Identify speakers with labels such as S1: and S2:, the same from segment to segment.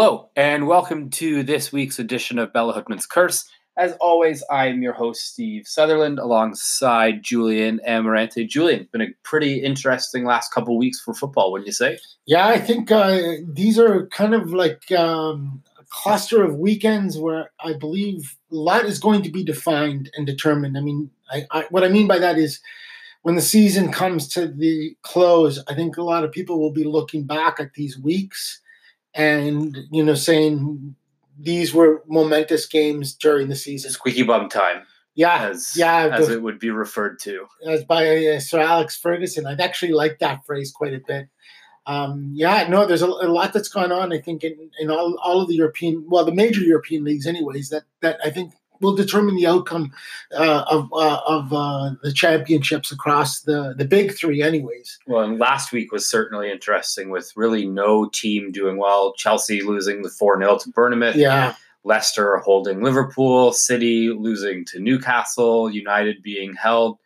S1: Hello, and welcome to this week's edition of Béla Guttmann's Curse. As always, I'm your host, Steve Sutherland, alongside Julian Amarante. Julian, been a pretty interesting last couple weeks for football, wouldn't you say?
S2: Yeah, I think uh, these are kind of like um, a cluster of weekends where I believe a lot is going to be defined and determined. I mean, I, I, what I mean by that is when the season comes to the close, I think a lot of people will be looking back at these weeks and you know saying these were momentous games during the season.
S1: Squeaky bum time.
S2: Yeah,
S1: as,
S2: yeah,
S1: as the, it would be referred to.
S2: As by uh, Sir Alex Ferguson. I've actually liked that phrase quite a bit. Um, yeah, no, there's a, a, lot that's gone on. I think in, in all, all of the European, well, the major European leagues, anyways. That that I think will determine the outcome uh, of uh, of uh, the championships across the the big three, anyways.
S1: Well, and last week was certainly interesting with really no team doing well. Chelsea losing the four 0 to Bournemouth.
S2: Yeah.
S1: Leicester holding Liverpool, City losing to Newcastle, United being held,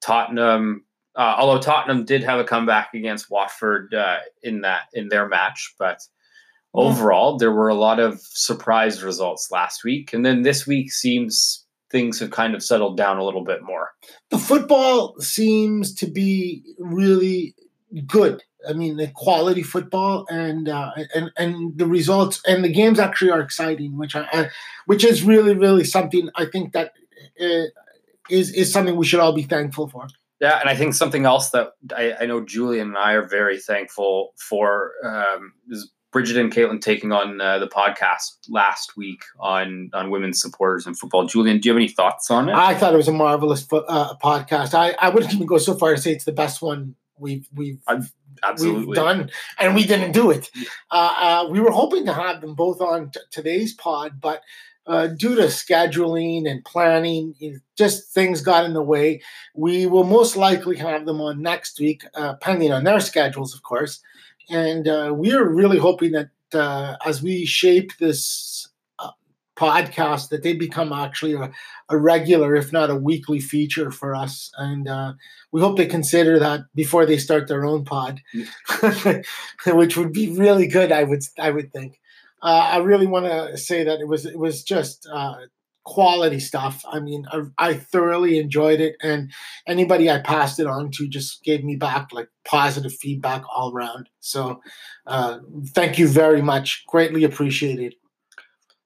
S1: Tottenham. Uh, although Tottenham did have a comeback against Watford uh, in that in their match, but overall, there were a lot of surprise results last week. And then this week seems things have kind of settled down a little bit more.
S2: The football seems to be really good. I mean, the quality football and uh, and and the results and the games actually are exciting, which I, I which is really really something I think that uh, is is something we should all be thankful for.
S1: Yeah, and I think something else that I, I know Julian and I are very thankful for um, is Bridget and Caitlin taking on uh, the podcast last week on on women's supporters in football. Julian, do you have any thoughts on it?
S2: I thought it was a marvelous fo- uh, podcast. I, I wouldn't even go so far to say it's the best one we've we've
S1: I've, absolutely
S2: we've done, and we didn't do it. Uh, uh, we were hoping to have them both on t- today's pod, but uh, due to scheduling and planning, just things got in the way. We will most likely have them on next week, uh, pending on their schedules, of course and uh, we are really hoping that uh, as we shape this uh, podcast, that they become actually a, a, regular, if not a weekly feature for us. And uh, we hope they consider that before they start their own pod, which would be really good. I would, I would think. Uh, I really want to say that it was, it was just uh, quality stuff. I mean, I, I, thoroughly enjoyed it, and anybody I passed it on to just gave me back like positive feedback all around. So, uh, thank you very much. Greatly appreciated.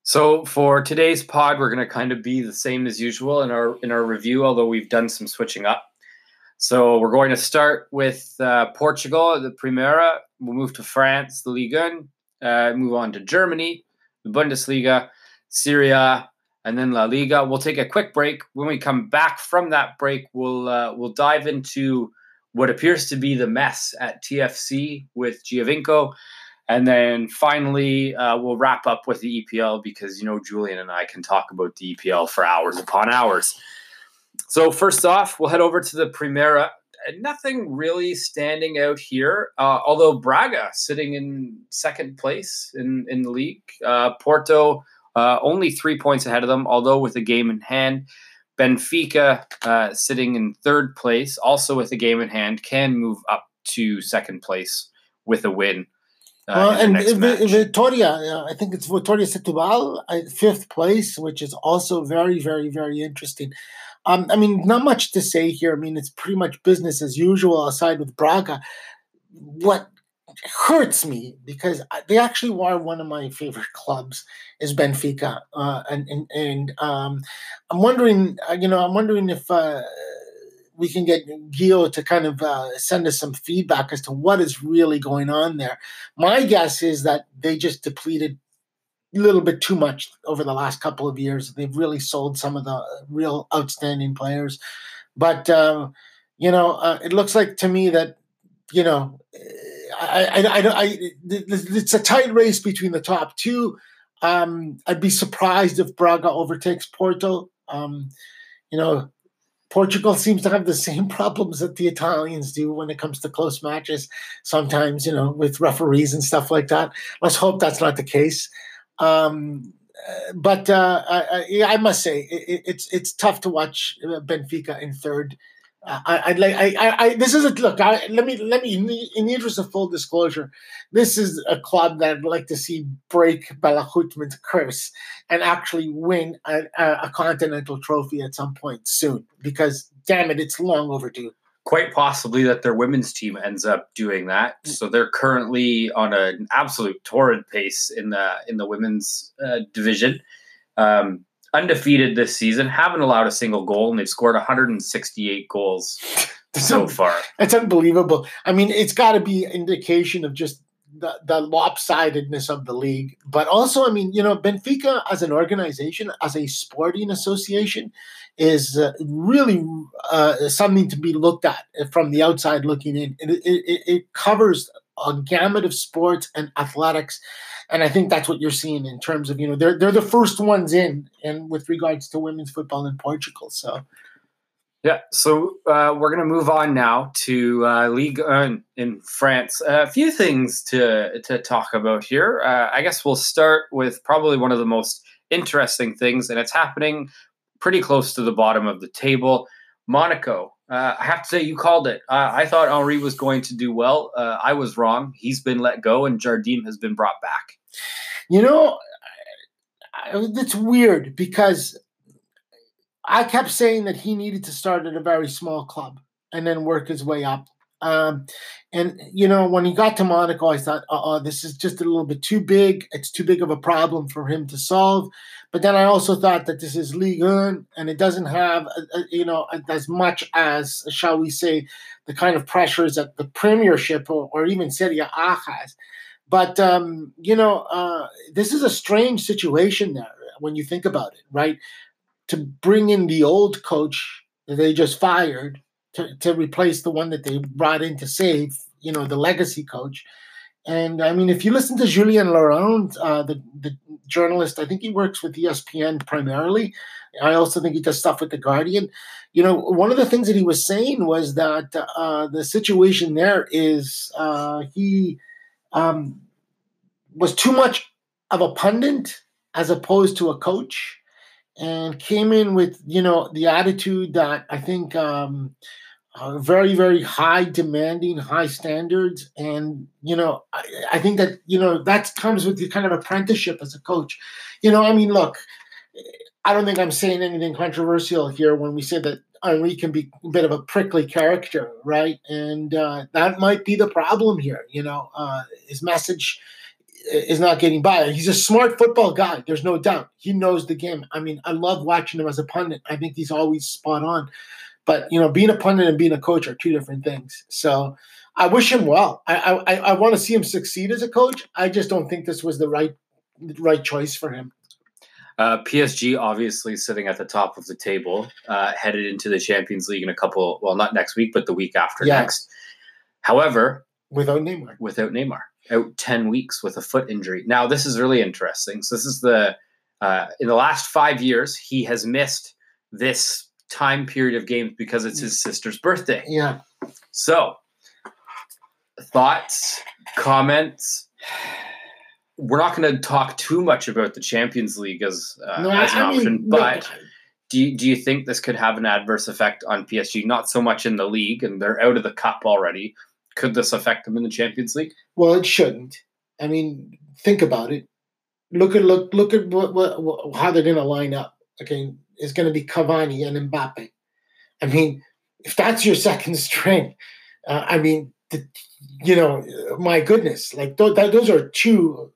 S1: So for today's pod, we're going to kind of be the same as usual in our in our review, although we've done some switching up. So we're going to start with uh, Portugal, the Primera. We'll move to France, the Ligue 1. Uh, move on to Germany, the Bundesliga, Serie A, and then La Liga. We'll take a quick break. When we come back from that break, we'll uh, we'll dive into what appears to be the mess at TFC with Giovinco. And then finally, uh, we'll wrap up with the EPL because, you know, Julian and I can talk about the EPL for hours upon hours. So, first off, we'll head over to the Primera. Nothing really standing out here, uh, although Braga sitting in second place in, in the league. Uh, Porto uh, only three points ahead of them, although with a game in hand. Benfica uh, sitting in third place, also with a game in hand, can move up to second place with a win.
S2: Uh, well, and Victoria, uh, I think it's Victoria Setúbal, uh, fifth place, which is also very, very, very interesting. Um, I mean, not much to say here. I mean, it's pretty much business as usual, aside with Braga. What hurts me because they actually are one of my favorite clubs is Benfica, uh, and and, and um, I'm wondering, uh, you know, I'm wondering if uh, we can get Gio to kind of uh, send us some feedback as to what is really going on there. My guess is that they just depleted a little bit too much over the last couple of years. They've really sold some of the real outstanding players, but um, you know, uh, it looks like to me that you know I, I, I, I, it's a tight race between the top two. Um, I'd be surprised if Braga overtakes Porto. Um, you know, Portugal seems to have the same problems that the Italians do when it comes to close matches. Sometimes, you know, with referees and stuff like that. Let's hope that's not the case. Um, but uh, I, I, must say, it, it's it's tough to watch Benfica in third I, would like I, I, I, this is a look. I, let me let me in the, in the, interest of full disclosure, this is a club that I'd like to see break Béla curse and actually win a, a, continental trophy at some point soon. Because damn it, it's long overdue.
S1: Quite possibly that their women's team ends up doing that. Mm. So they're currently on an absolute torrid pace in the in the women's uh, division. Um, undefeated this season, haven't allowed a single goal, and they've scored 168 goals so far.
S2: It's unbelievable. I mean, it's got to be indication of just the, the lopsidedness of the league. But also, I mean, you know, Benfica as an organization, as a sporting association, is uh, really uh, something to be looked at from the outside looking in. It, it, it covers a gamut of sports and athletics and I think that's what you're seeing in terms of you know they're they're the first ones in and with regards to women's football in Portugal. So
S1: yeah, so uh, we're gonna move on now to uh, Ligue 1 in France. a few things to to talk about here. Uh, I guess we'll start with probably one of the most interesting things, and it's happening pretty close to the bottom of the table. Monaco. Uh, I have to say, you called it. I thought Henry was going to do well. Uh, I was wrong. He's been let go, and Jardim has been brought back.
S2: You know, it's weird because I kept saying that he needed to start at a very small club and then work his way up. Um, and you know, when he got to Monaco, I thought, "Oh, this is just a little bit too big. It's too big of a problem for him to solve." But then I also thought that this is Ligue 1 and it doesn't have, uh, uh, you know, as much as, shall we say, the kind of pressures that the Premiership or, or even Serie A has. But um, you know, uh, this is a strange situation there when you think about it, right? To bring in the old coach that they just fired to, to replace the one that they brought in to save, you know, the legacy coach. And I mean, if you listen to Julien Laurens, uh, the, the journalist, I think he works with ESPN primarily. I also think he does stuff with The Guardian. You know, one of the things that he was saying was that uh, the situation there is uh, he um, was too much of a pundit as opposed to a coach and came in with you know the attitude that i think um, very very high demanding high standards. And you know I, I, think that you know that comes with the kind of apprenticeship as a coach. You know i mean look i don't think i'm saying anything controversial here when we say that Henry can be a bit of a prickly character, right? And uh, that might be the problem here. You know, uh, his message is not getting by. He's a smart football guy. There's no doubt. He knows the game. I mean, I love watching him as a pundit. I think he's always spot on. But you know, being a pundit and being a coach are two different things. So I wish him well. I I, I want to see him succeed as a coach. I just don't think this was the right right choice for him.
S1: Uh, PSG obviously sitting at the top of the table, uh, headed into the Champions League in a couple. Well, not next week, but the week after yeah. next. However,
S2: without Neymar,
S1: without Neymar, out 10 weeks with a foot injury. Now, this is really interesting. So, this is the, uh, in the last five years, he has missed this time period of games because it's his sister's birthday.
S2: Yeah.
S1: So, thoughts, comments? We're not going to talk too much about the Champions League as, uh, no, as an I option, mean, but. No. Do you, do you think this could have an adverse effect on PSG? Not so much in the league, and they're out of the cup already, could this affect them in the Champions League?
S2: Well, it shouldn't. I mean, think about it. Look at look look at what, what, what how they're going to line up. Okay, it's going to be Cavani and Mbappe. I mean, if that's your second string, uh, I mean, the, you know, my goodness, like th- th- those are two,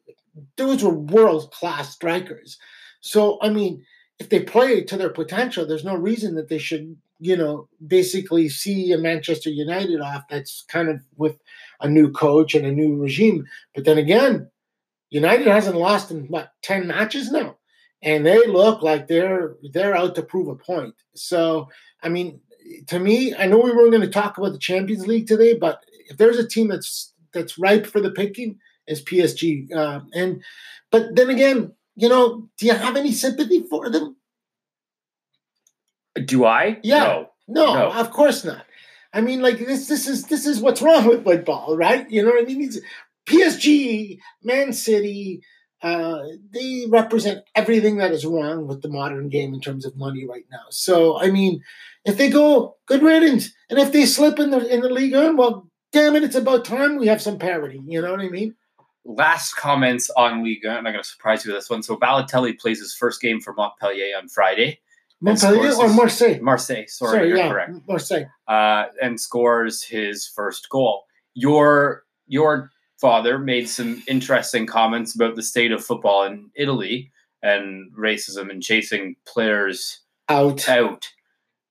S2: those were world class strikers. So I mean, if they play to their potential, there's no reason that they should you know, basically see a Manchester United off that's kind of with a new coach and a new regime. But then again, United hasn't lost in what ten matches now, and they look like they're they're out to prove a point. So I mean, to me, I know we weren't going to talk about the Champions League today, but if there's a team that's that's ripe for the picking, is PSG. Uh, and but then again, you know, do you have any sympathy for them?
S1: Do I?
S2: Yeah. No. no, no, of course not. I mean, like this. This is this is what's wrong with football, right? You know what I mean? It's PSG, Man City, uh, they represent everything that is wrong with the modern game in terms of money right now. So, I mean, if they go, good riddance. And if they slip in the in the league, well, damn it, it's about time we have some parity. You know what I mean?
S1: Last comments on Liga. I'm not going to surprise you with this one. So Balotelli plays his first game for Montpellier on Friday.
S2: Montpellier or Marseille?
S1: Marseille. Sorry, sorry you're
S2: yeah,
S1: correct.
S2: Marseille.
S1: Uh, and scores his first goal. Your your father made some interesting comments about the state of football in Italy and racism and chasing players
S2: out.
S1: Out.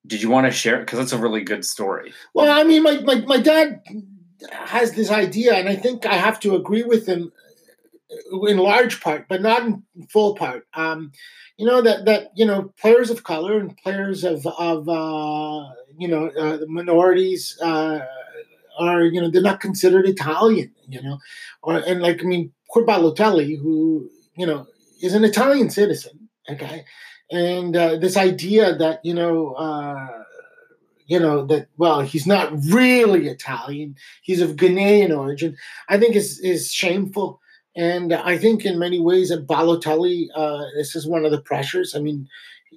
S1: Did you want to share? Because that's a really good story.
S2: Well, I mean, my, my, my dad has this idea, and I think I have to agree with him in large part, but not in full part. Um, you know that that you know players of color and players of of uh, you know uh, minorities uh, are you know they're not considered Italian, you know, or and like I mean poor Balotelli, who you know is an Italian citizen, okay, and uh, this idea that you know. Uh, you know that well he's not really Italian. He's of Ghanaian origin. I think is is shameful. And I think in many ways at Balotelli uh, this is one of the pressures. I mean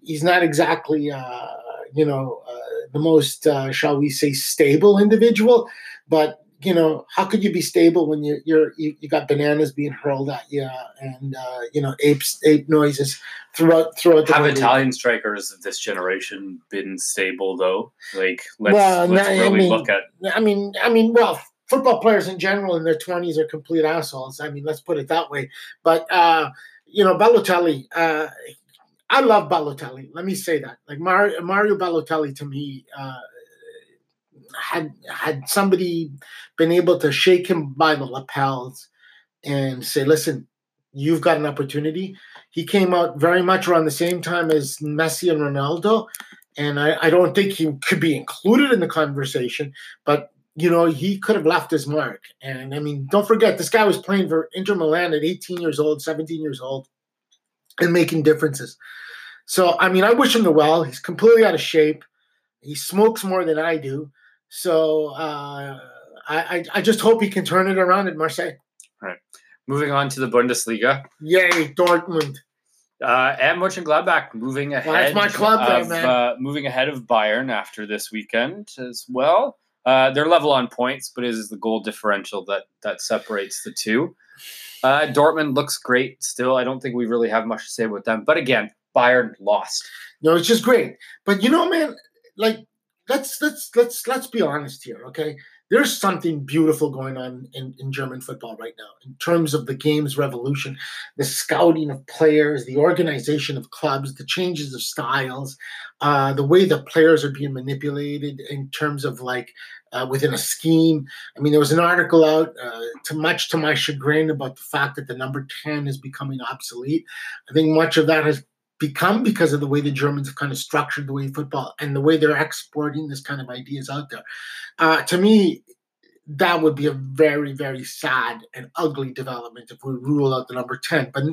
S2: he's not exactly uh, you know uh, the most, uh, shall we say, stable individual. But you know, how could you be stable when you you're you, you got bananas being hurled at you and uh, you know apes ape noises throughout throughout
S1: the have Italian strikers of this generation been stable though? Like let's, well, let's really
S2: I mean,
S1: look at.
S2: I mean, I mean, well, football players in general in their twenties are complete assholes. I mean, let's put it that way. But uh, you know, Balotelli, uh, I love Balotelli. Let me say that. Like Mario, Mario Balotelli to me, uh, had had somebody been able to shake him by the lapels and say, "Listen, you've got an opportunity." He came out very much around the same time as Messi and Ronaldo, and I, I don't think he could be included in the conversation. But you know, he could have left his mark. And I mean, don't forget, this guy was playing for Inter Milan at 18 years old, 17 years old and making differences. So, I mean, I wish him the well. He's completely out of shape. He smokes more than I do. So, uh, I, I just hope he can turn it around at Marseille.
S1: All right. Moving on to the Bundesliga.
S2: Yay, Dortmund.
S1: Uh, and Mönchengladbach moving ahead.
S2: Well, that's my club
S1: of,
S2: there, man.
S1: Uh, moving ahead of Bayern after this weekend as well. Uh, they're level on points, but it is the goal differential that that separates the two. Uh, Dortmund looks great still. I don't think we really have much to say about them. But again, Bayern lost.
S2: No, it's just great. But you know, man, like let's let's let's let's be honest here, okay? There's something beautiful going on in, in German football right now in terms of the game's revolution, the scouting of players, the organization of clubs, the changes of styles, uh, the way the players are being manipulated in terms of like uh, within a scheme. I mean, there was an article out, uh, to much to my chagrin, about the fact that the number 10 is becoming obsolete. I think much of that has become because of the way the Germans have kind of structured the way football and the way they're exporting this kind of ideas out there. Uh, to me, that would be a very, very sad and ugly development if we rule out the number 10. But,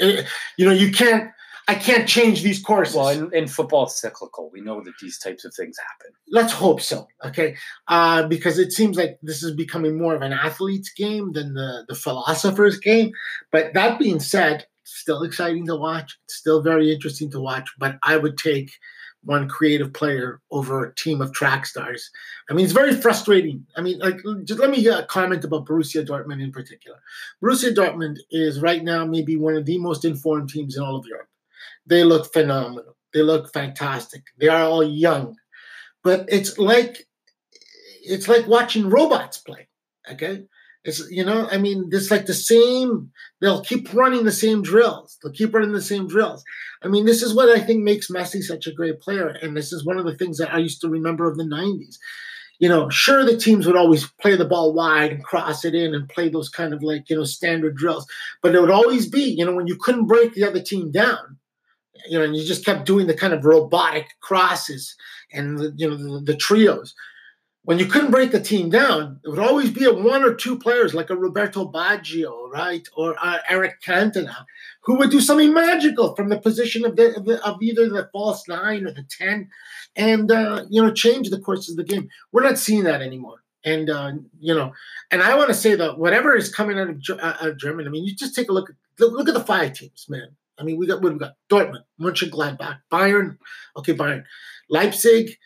S2: eh, you know, you can't, I can't change these courses.
S1: Well, in, in football, it's cyclical. We know that these types of things happen.
S2: Let's hope so. Okay. Uh, because it seems like this is becoming more of an athlete's game than the, the philosopher's game. But that being said, still exciting to watch, still very interesting to watch, but I would take one creative player over a team of track stars. I mean, it's very frustrating. I mean, like, just let me uh, comment about Borussia Dortmund in particular. Borussia Dortmund is right now maybe one of the most informed teams in all of Europe. They look phenomenal. They look fantastic. They are all young, but it's like it's like watching robots play. Okay, it's you know, I mean, it's like the same. They'll keep running the same drills. They'll keep running the same drills. I mean, this is what I think makes Messi such a great player, and this is one of the things that I used to remember of the '90s. You know, sure, the teams would always play the ball wide and cross it in and play those kind of like you know standard drills, but it would always be you know when you couldn't break the other team down, you know, and you just kept doing the kind of robotic crosses and the, you know the, the trios when you couldn't break the team down, it would always be a one or two players like a Roberto Baggio, right, or uh, Eric Cantona, who would do something magical from the position of the, of, the, of either the false nine or the ten, and uh, you know change the course of the game. We're not seeing that anymore, And uh, you know, and I want to say that whatever is coming out of, uh, of Germany, I mean, you just take a look at look, look at the five teams, man. I mean, we got what we got: Dortmund, Mönchengladbach, Bayern. Okay, Bayern, Leipzig.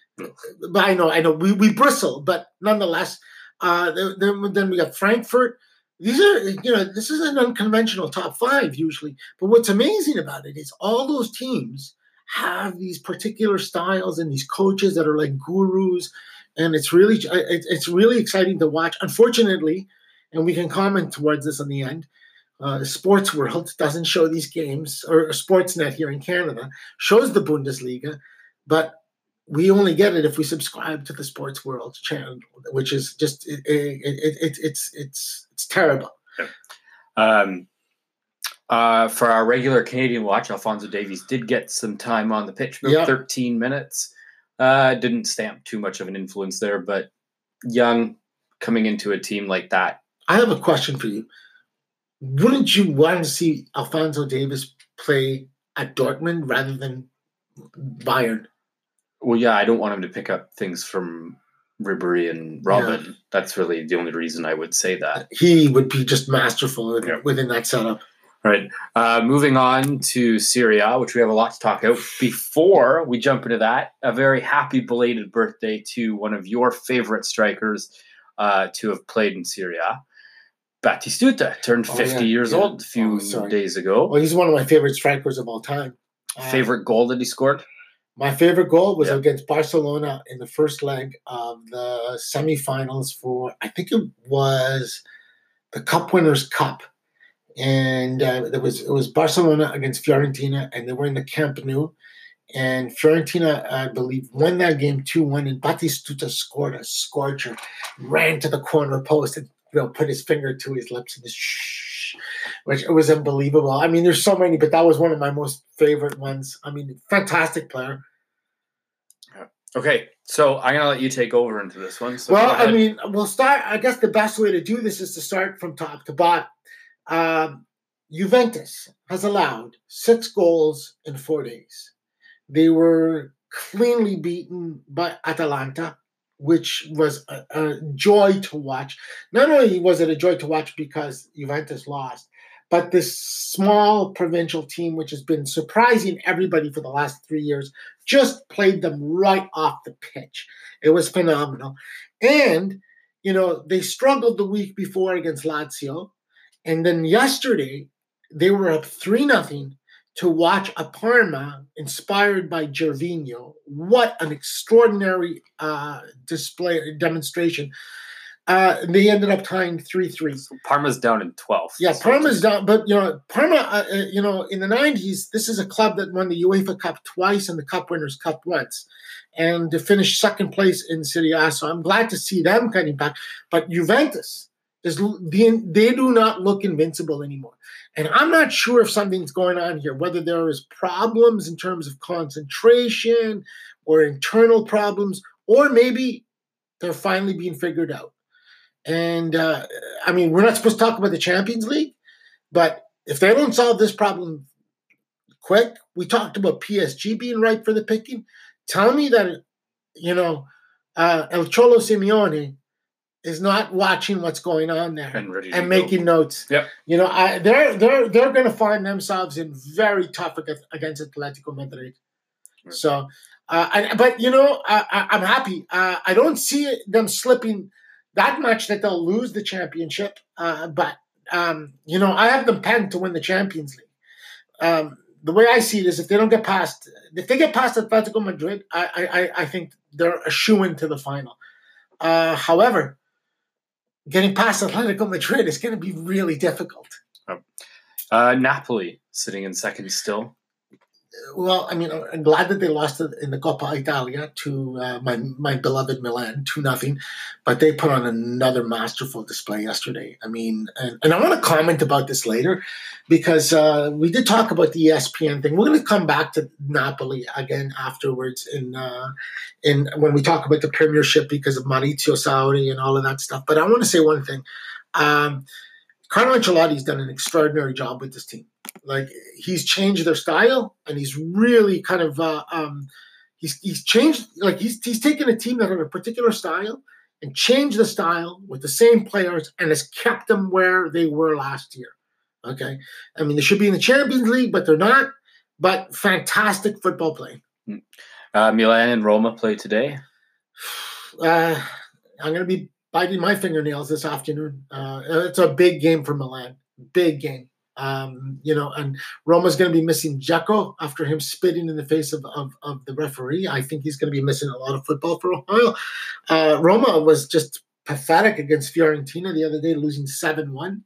S2: But I know, I know, we, we bristle, but nonetheless, uh, then then we got Frankfurt. These are, you know, this is an unconventional top five usually. But what's amazing about it is all those teams have these particular styles and these coaches that are like gurus and it's really it's really exciting to watch. Unfortunately, and we can comment towards this in the end. Uh, Sports World doesn't show these games, or Sportsnet here in Canada shows the Bundesliga, but we only get it if we subscribe to the Sports World channel, which is just it, it, it, it's it's it's terrible.
S1: Um, uh, for our regular Canadian watch, Alfonso Davies did get some time on the pitch, about 13 minutes. Uh, didn't stamp too much of an influence there, but young coming into a team like that.
S2: I have a question for you. Wouldn't you want to see Alfonso Davies play at Dortmund rather than Bayern?
S1: Well, yeah, I don't want him to pick up things from Ribery and Robben. Yeah. That's really the only reason I would say that.
S2: He would be just masterful yeah. within that setup.
S1: Right. Uh, moving on to Serie A, which we have a lot to talk about. Before we jump into that, a very happy belated birthday to one of your favorite strikers uh, to have played in Serie A. Batistuta turned 50 oh, yeah, years old a few oh, days ago.
S2: Well, he's one of my favorite strikers of all time.
S1: Favorite uh, goal that he scored?
S2: My favorite goal was against Barcelona in the first leg of the semifinals for, I think it was the Cup Winners' Cup and uh, there was it was Barcelona against Fiorentina, and they were in the Camp Nou. And Fiorentina, I believe, won that game 2 1. And Batistuta scored a scorcher, ran to the corner post and you know, put his finger to his lips and just shh, which it was unbelievable. I mean, there's so many, but that was one of my most favorite ones. I mean, fantastic player.
S1: Okay, so I'm gonna let you take over into this one. So
S2: well, I mean, we'll start. I guess the best way to do this is to start from top to bottom. Um, Juventus has allowed six goals in four days. They were cleanly beaten by Atalanta, which was a, a, joy to watch. Not only was it a joy to watch because Juventus lost, but this small provincial team, which has been surprising everybody for the last three years, just played them right off the pitch. It was phenomenal. And, you know, they struggled the week before against Lazio. And then yesterday, they were up 3 nothing to watch a Parma inspired by Gervinho. What an extraordinary uh, display, demonstration. Uh, they ended up tying 3 3. So
S1: Parma's down in 12th.
S2: Yeah, Parma's down. But, you know, Parma, uh, uh, you know, in the 90s, this is a club that won the UEFA Cup twice and the Cup Winners' Cup once. And to finish second place in Serie A. So I'm glad to see them coming back. But Juventus, is they, they do not look invincible anymore. And I'm not sure if something's going on here, whether there is problems in terms of concentration or internal problems, or maybe they're finally being figured out. And uh, I mean, we're not supposed to talk about the Champions League, but if they don't solve this problem quick, we talked about PSG being right for the picking. Tell me that, you know, uh, El Cholo Simeone is not watching what's going on there and, and making go. notes.
S1: Yeah,
S2: you know, I, they're they're they're going to find themselves in very tough against Atletico Madrid. Right. So, uh, I, but you know, I, am happy. Uh, I don't see them slipping that much that they'll lose the championship. Uh, but um, you know, I have them pegged to win the Champions League. Um, the way I see it is, if they don't get past, if they get past Atletico Madrid, I I, I think they're a shoe into the final. Uh, however, getting past Atletico Madrid is going to be really difficult.
S1: Uh, Napoli sitting in second still
S2: well, I mean, I'm glad that they lost in the Coppa Italia to uh, my my beloved Milan, two nothing, but they put on another masterful display yesterday. I mean, and, and I want to comment about this later because uh, we did talk about the ESPN thing. We're going to come back to Napoli again afterwards in uh, in when we talk about the Premiership because of Maurizio Sarri and all of that stuff. But I want to say one thing. Um, Carlo Ancelotti's done an extraordinary job with this team. Like he's changed their style, and he's really kind of uh, um, he's he's changed. Like he's he's taken a team that had a particular style, and changed the style with the same players and has kept them where they were last year. Okay. I mean, they should be in the Champions League, but they're not. But fantastic football play.
S1: Hmm. Uh, Milan and Roma play today.
S2: Uh, I'm going to be biting my fingernails this afternoon. Uh, it's a big game for Milan. Big game. Um, you know, and Roma's going to be missing Dzeko after him spitting in the face of, of, of, the referee. I think he's going to be missing a lot of football for a while. Uh, Roma was just pathetic against Fiorentina the other day, losing 7 1.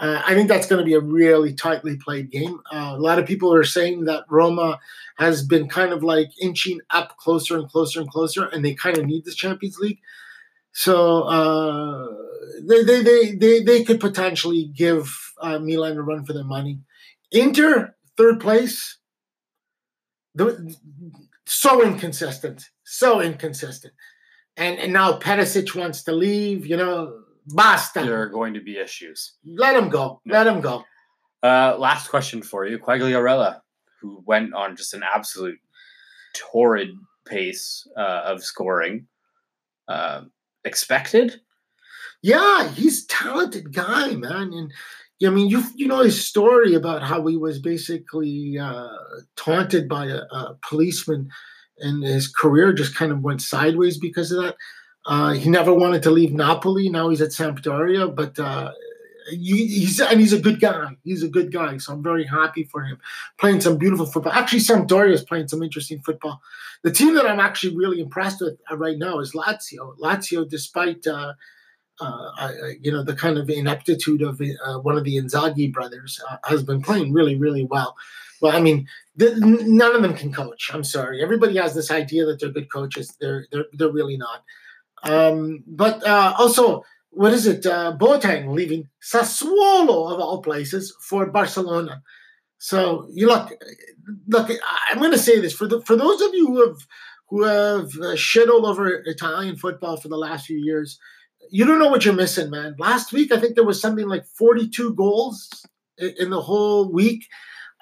S2: Uh, I think that's going to be a really tightly played game. Uh, a lot of people are saying that Roma has been kind of like inching up closer and closer and closer, and they kind of need this Champions League. So uh, they, they, they, they, they could potentially give uh, Milan a run for their money. Inter, third place. The, so inconsistent. So inconsistent. And, and now Perisic wants to leave, you know, basta.
S1: There are going to be issues.
S2: Let him go. Let him go.
S1: Uh, last question for you. Quagliarella, who went on just an absolute torrid pace uh, of scoring. Uh, expected?
S2: Yeah, he's talented guy, man. And I mean, you you know his story about how he was basically uh, taunted by a, a, policeman, and his career just kind of went sideways because of that. Uh, he never wanted to leave Napoli. Now he's at Sampdoria, but uh, he's and he's a good guy. He's a good guy, so I'm very happy for him playing some beautiful football. Actually, Sampdoria is playing some interesting football. The team that I'm actually really impressed with uh, right now is Lazio. Lazio, despite uh, uh, you know the kind of ineptitude of uh, one of the Inzaghi brothers, uh, has been playing really, really well. Well, I mean, none of them can coach. I'm sorry. Everybody has this idea that they're good coaches. They're they're they're really not. Um, but uh, also what is it? Uh, Boateng leaving Sassuolo of all places for Barcelona. So you look, look. I'm going to say this for the for those of you who have who have uh, shit all over Italian football for the last few years. You don't know what you're missing, man. Last week, I think there was something like 42 goals in, in the whole week.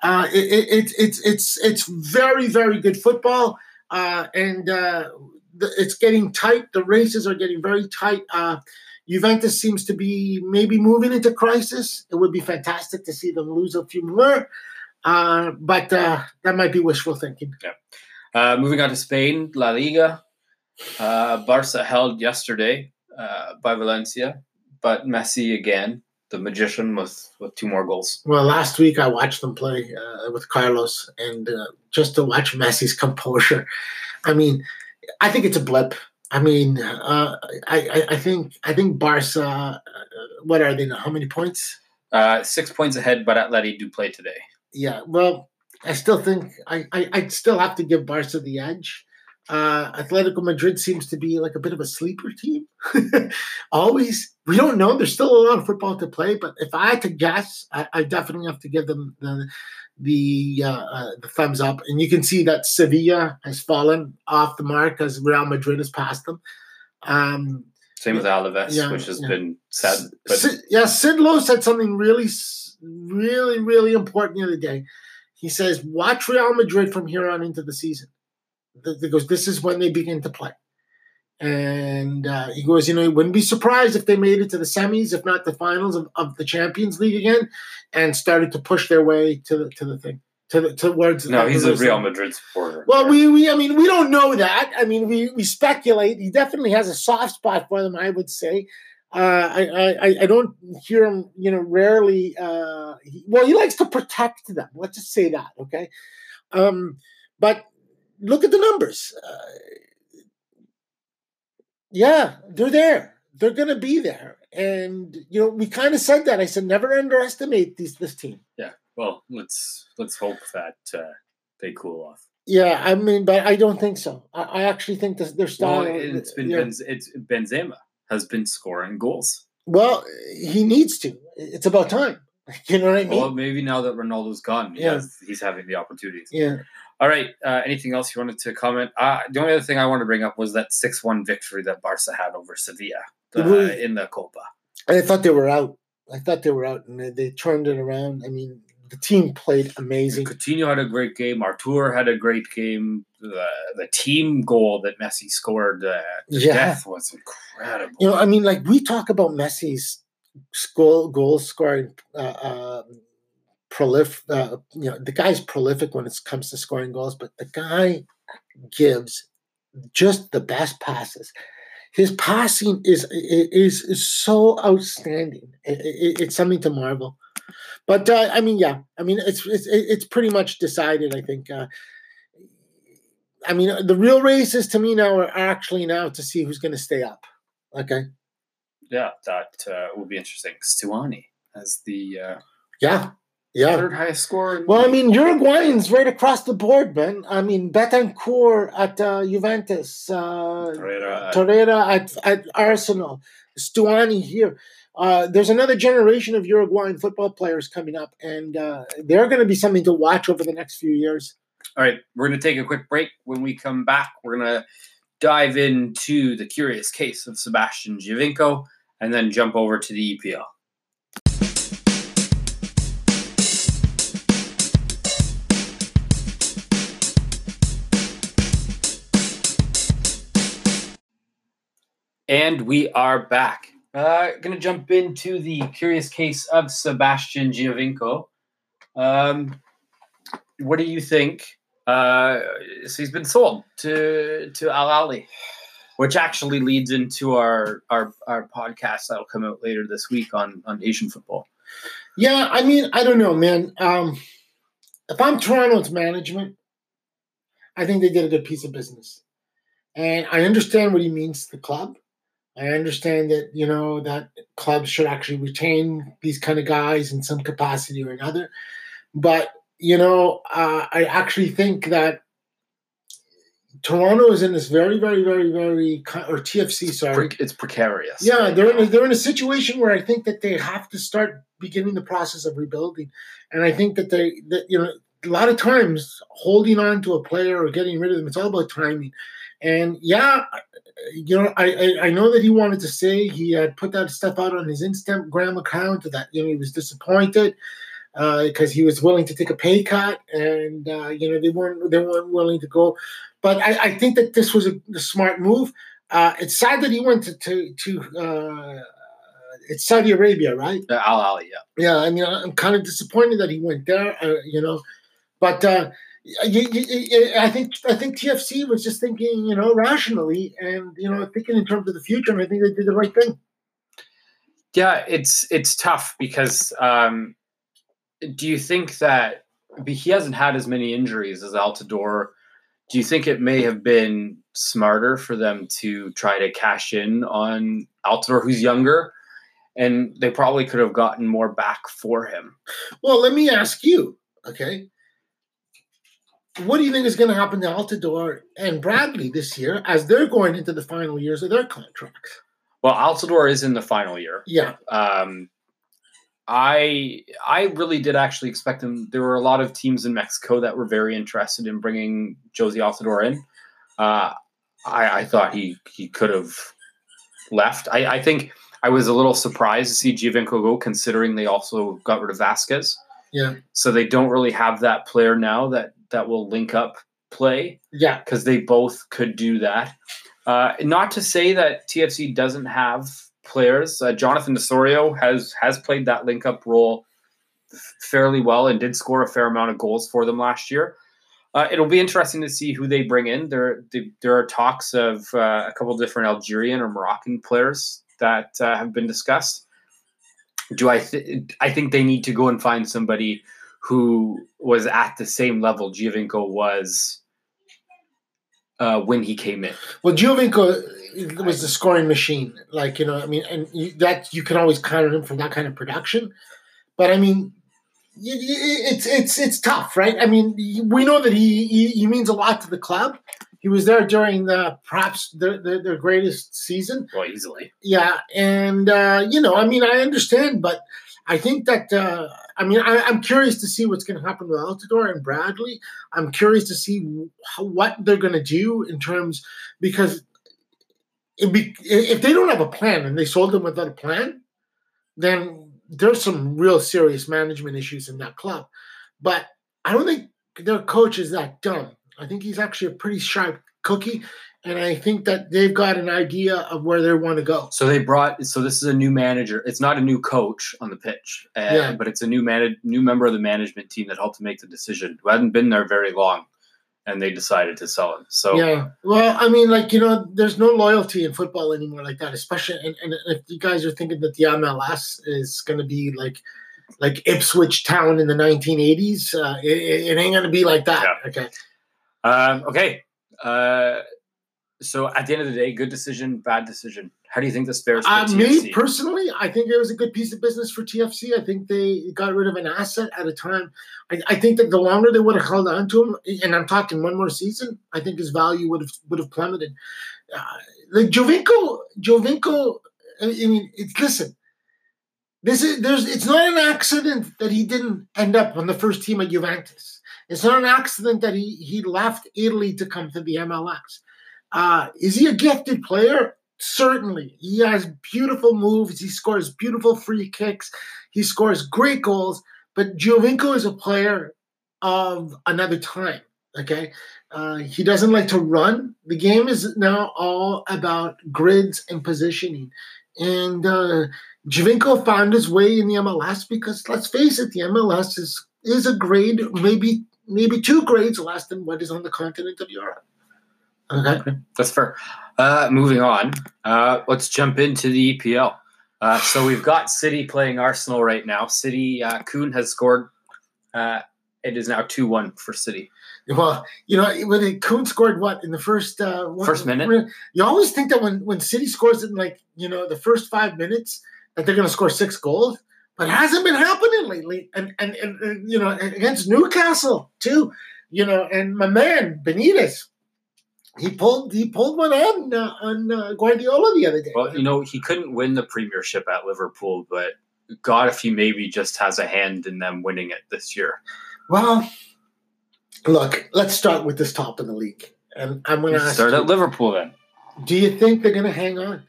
S2: Uh, it, it, it, it's it's it's very very good football, uh, and uh, it's getting tight. The races are getting very tight. Uh, Juventus seems to be maybe moving into crisis. It would be fantastic to see them lose a few more, uh, but uh, that might be wishful thinking.
S1: Yeah. Uh, moving on to Spain, La Liga. Uh, Barca held yesterday uh, by Valencia, but Messi again, the magician, with with two more goals.
S2: Well, last week I watched them play uh, with Carlos, and just to watch Messi's composure, I mean, I think it's a blip. I mean, uh, I, I think I think Barca. Uh, what are they now? How many points?
S1: Uh, six points ahead, but Atleti do play today.
S2: Yeah, well, I still think I I I'd still have to give Barca the edge. Uh, Atletico Madrid seems to be like a bit of a sleeper team. Always, we don't know. There's still a lot of football to play, but if I had to guess, I, I definitely have to give them the the uh, uh, the thumbs up, and you can see that Sevilla has fallen off the mark as Real Madrid has passed them. Um,
S1: Same with Alaves, yeah, which has yeah. been sad.
S2: But... Sid, yeah, Sid Lowe said something really, really, really important the other day. He says, "Watch Real Madrid from here on into the season." Because this is when they begin to play. And uh, he goes, you know, he wouldn't be surprised if they made it to the semis, if not the finals of, of the Champions League again, and started to push their way to the to the thing to the towards.
S1: No, he's a Real Madrid supporter.
S2: Well, we, we I mean we don't know that. I mean we we speculate. He definitely has a soft spot for them. I would say. Uh, I, I I don't hear him. You know, rarely. Uh, he, well, he likes to protect them. Let's just say that. Okay. Um, but look at the numbers. Uh, yeah, they're there. They're going to be there. And you know, we kind of said that. I said never underestimate these this team.
S1: Yeah. Well, let's let's hope that uh, they cool off.
S2: Yeah, I mean, but I don't think so. I, I actually think that their style. Well,
S1: it's been Benz, it's Benzema has been scoring goals.
S2: Well, he needs to. It's about time. You know what I mean?
S1: Well, maybe now that Ronaldo's gone, yeah, he's having the opportunities.
S2: Yeah.
S1: All right. Uh, anything else you wanted to comment? Uh, the only other thing I wanted to bring up was that six-one victory that Barca had over Sevilla uh, in the Copa.
S2: I thought they were out. I thought they were out, and they, they turned it around. I mean, the team played amazing.
S1: Coutinho had a great game. Artur had a great game. The, the team goal that Messi scored uh, yeah. death was incredible.
S2: You know, I mean, like we talk about Messi's goal goal scoring uh, uh, prolific. Uh, you know, the guy's prolific when it comes to scoring goals, but the guy gives just the best passes. His passing is is is so outstanding. It, it, it's something to marvel. But uh, I mean, yeah, I mean, it's it's it's pretty much decided. I think. Uh, I mean, the real races to me now are actually now to see who's going to stay up. Okay.
S1: Yeah, that uh, will be interesting. Stuani as the uh,
S2: yeah yeah.
S1: Third highest score.
S2: Well, I mean, Uruguayans right across the board, man. I mean, Bentancur at uh, Juventus, uh, Torreira, Torreira at, at Arsenal, Stuani here. Uh, there's another generation of Uruguayan football players coming up, and uh, they're going to be something to watch over the next few years.
S1: All right, we're going to take a quick break. When we come back, we're going to dive into the curious case of Sebastian Giovinco and then jump over to the EPL. And we are back. Uh, going to jump into the curious case of Sebastian Giovinco. Um, what do you think? Uh, so he's been sold to to Al Ahly, which actually leads into our our our podcast that'll come out later this week on on Asian football.
S2: Yeah, I mean, I don't know, man. Um, if I'm Toronto's management, I think they did a good piece of business, and I understand what he means to the club. I understand that you know that clubs should actually retain these kind of guys in some capacity or another, but you know uh, I actually think that Toronto is in this very, very, very, very or TFC. Sorry,
S1: it's precarious.
S2: Yeah, they're in a, they're in a situation where I think that they have to start beginning the process of rebuilding, and I think that they that you know a lot of times holding on to a player or getting rid of them, it's all about timing. And yeah, you know, I, I, I know that he wanted to say he had put that stuff out on his Instagram account that you know he was disappointed because uh, he was willing to take a pay cut, and uh, you know they weren't they weren't willing to go. But I, I think that this was a, a smart move. Uh, it's sad that he went to to, to uh, it's Saudi Arabia, right?
S1: Al Ahly, yeah.
S2: Yeah, I mean, I'm kind of disappointed that he went there. Uh, you know, but uh, I think I think TFC was just thinking, you know, rationally, and you know, thinking in terms of the future. And I think they did the right thing.
S1: Yeah, it's it's tough because um, do you think that he hasn't had as many injuries as Altidore? Do you think it may have been smarter for them to try to cash in on Altidore, who's younger, and they probably could have gotten more back for him?
S2: Well, let me ask you, okay what do you think is going to happen to Altidore and Bradley this year as they're going into the final years of their contracts?
S1: Well, Altidore is in the final year.
S2: Yeah.
S1: Um, I I really did actually expect him. There were a lot of teams in Mexico that were very interested in bringing Jozy Altidore in. Uh, I, I thought he he could have left. I, I think I was a little surprised to see Giovinco go, considering they also got rid of Vasquez.
S2: Yeah.
S1: So they don't really have that player now that that will link up play.
S2: Yeah,
S1: because they both could do that. Uh, not to say that TFC doesn't have players. Uh, Jonathan Osorio has has played that link up role fairly well and did score a fair amount of goals for them last year. Uh, it'll be interesting to see who they bring in. There, there are talks of uh, a couple different Algerian or Moroccan players that uh, have been discussed. Do I? Th- I think they need to go and find somebody who was at the same level Giovinco was uh, when he came in.
S2: Well, Giovinco was the scoring machine. Like, you know, I mean, and you, that you can always count on him for that kind of production. But I mean, it's it's it's tough, right? I mean, we know that he, he, he means a lot to the club. He was there during the perhaps their, their, their greatest season.
S1: Well, easily.
S2: Yeah, and uh, you know, I mean, I understand, but I think that uh, I mean I, am curious to see what's going to happen with Altidore and Bradley. I'm curious to see how, what they're going to do in terms because be, if they don't have a plan and they sold them without a plan, then there's some real serious management issues in that club. But I don't think their coach is that dumb. I think he's actually a pretty sharp cookie, and I think that they've got an idea of where they want to go.
S1: So they brought. So this is a new manager. It's not a new coach on the pitch, uh, yeah. but it's a new man, new member of the management team that helped make the decision. Who hadn't been there very long, and they decided to sell him. So
S2: yeah, well, I mean, like you know, there's no loyalty in football anymore like that. Especially, and, and if you guys are thinking that the MLS is going to be like like Ipswich Town in the 1980s, uh, it, it, ain't going to be like that. Yeah. Okay.
S1: Um, okay. Uh, so at the end of the day, good decision, bad decision. How do you think this fares?
S2: Uh, me personally, I think it was a good piece of business for TFC. I think they got rid of an asset at a time. I, I think that the longer they would have held on to him, and I'm talking one more season, I think his value would have would have plummeted. Uh, like Giovinco, Giovinco. I mean, it's listen. This is there's. It's not an accident that he didn't end up on the first team at Juventus. It's not an accident that he he left Italy to come to the MLS. Uh, is he a gifted player? Certainly. He has beautiful moves. He scores beautiful free kicks. He scores great goals. But Giovinco is a player of another time. Okay. Uh, he doesn't like to run. The game is now all about grids and positioning. And uh, Giovinco found his way in the MLS because let's face it, the MLS is is a grade, maybe maybe two grades less than what is on the continent of Europe.
S1: Okay, that's fair. Uh, moving on, uh, let's jump into the EPL. Uh, so we've got City playing Arsenal right now. City, uh, Kun has scored. Uh, it is now two one for City.
S2: Well, you know, when it, Kun scored what in the first uh,
S1: one, first minute,
S2: you always think that when when City scores in like you know the first five minutes that they're going to score six goals, but it hasn't been happening lately. And, and and, and you know against Newcastle too, you know, and my man Benitez he pulled he pulled one on uh, on uh, Guardiola the other day.
S1: Well, you know, he couldn't win the Premiership at Liverpool, but God, if he maybe just has a hand in them winning it this year.
S2: Well, look, let's start with this top of the league, and I'm going to
S1: start you, at Liverpool. Then,
S2: do you think they're going to hang on?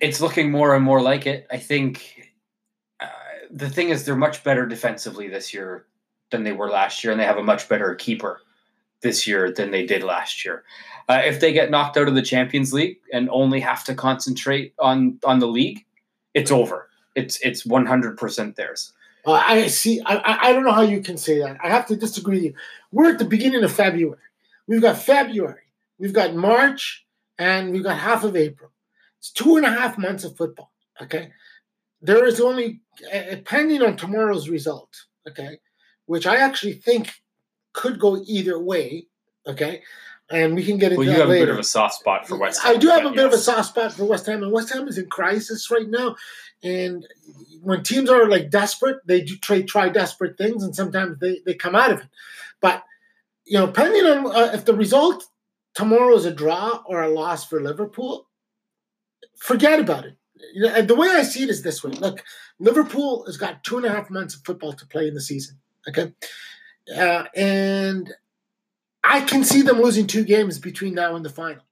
S1: It's looking more and more like it. I think uh, the thing is, they're much better defensively this year than they were last year, and they have a much better keeper this year than they did last year. Uh, if they get knocked out of the Champions League and only have to concentrate on on the league, it's over. It's it's one hundred percent theirs.
S2: Uh, I see. I, I don't know how you can say that. I have to disagree with you. We're at the beginning of February. We've got February. We've got March, and we've got half of April. It's two and a half months of football. Okay, there is only, uh, depending on tomorrow's result. Okay, which I actually think could go either way. Okay. And we can get into well, you have later.
S1: a bit of a soft spot for West Ham.
S2: I do have a bit of a soft spot for West Ham, and West Ham is in crisis right now. And when teams are like desperate, they do try, try desperate things, and sometimes they, they come out of it. But you know, depending on uh, if the result tomorrow is a draw or a loss for Liverpool, forget about it. You know, the way I see it is this way: Look, Liverpool has got two and a half months of football to play in the season. Okay, uh, and I can see them losing two games between now and the final.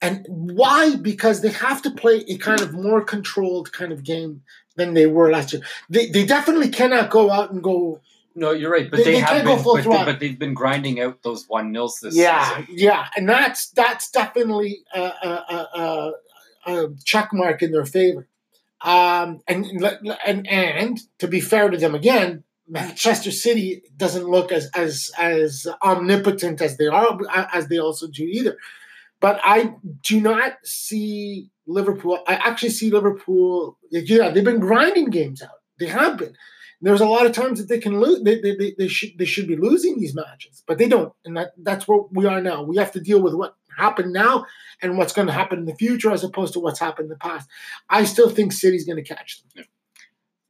S2: And why? Because they have to play a kind of more controlled kind of game than they were last year. They, they definitely cannot go out and go.
S1: No, you're right, but they, they, they have been, but, they, but they've been grinding out those one nils this
S2: yeah,
S1: season.
S2: Yeah, and that's that's definitely a, a, a, a check mark in their favor. Um, and and and to be fair to them again, Manchester City doesn't look as as as omnipotent as they are as they also do either. But I do not see Liverpool. I actually see Liverpool. Yeah, they've been grinding games out. They have been. There's a lot of times that they can lose. They, they, they, they should they should be losing these matches, but they don't. And that, that's where we are now. We have to deal with what happened now and what's going to happen in the future, as opposed to what's happened in the past. I still think City's going to catch them.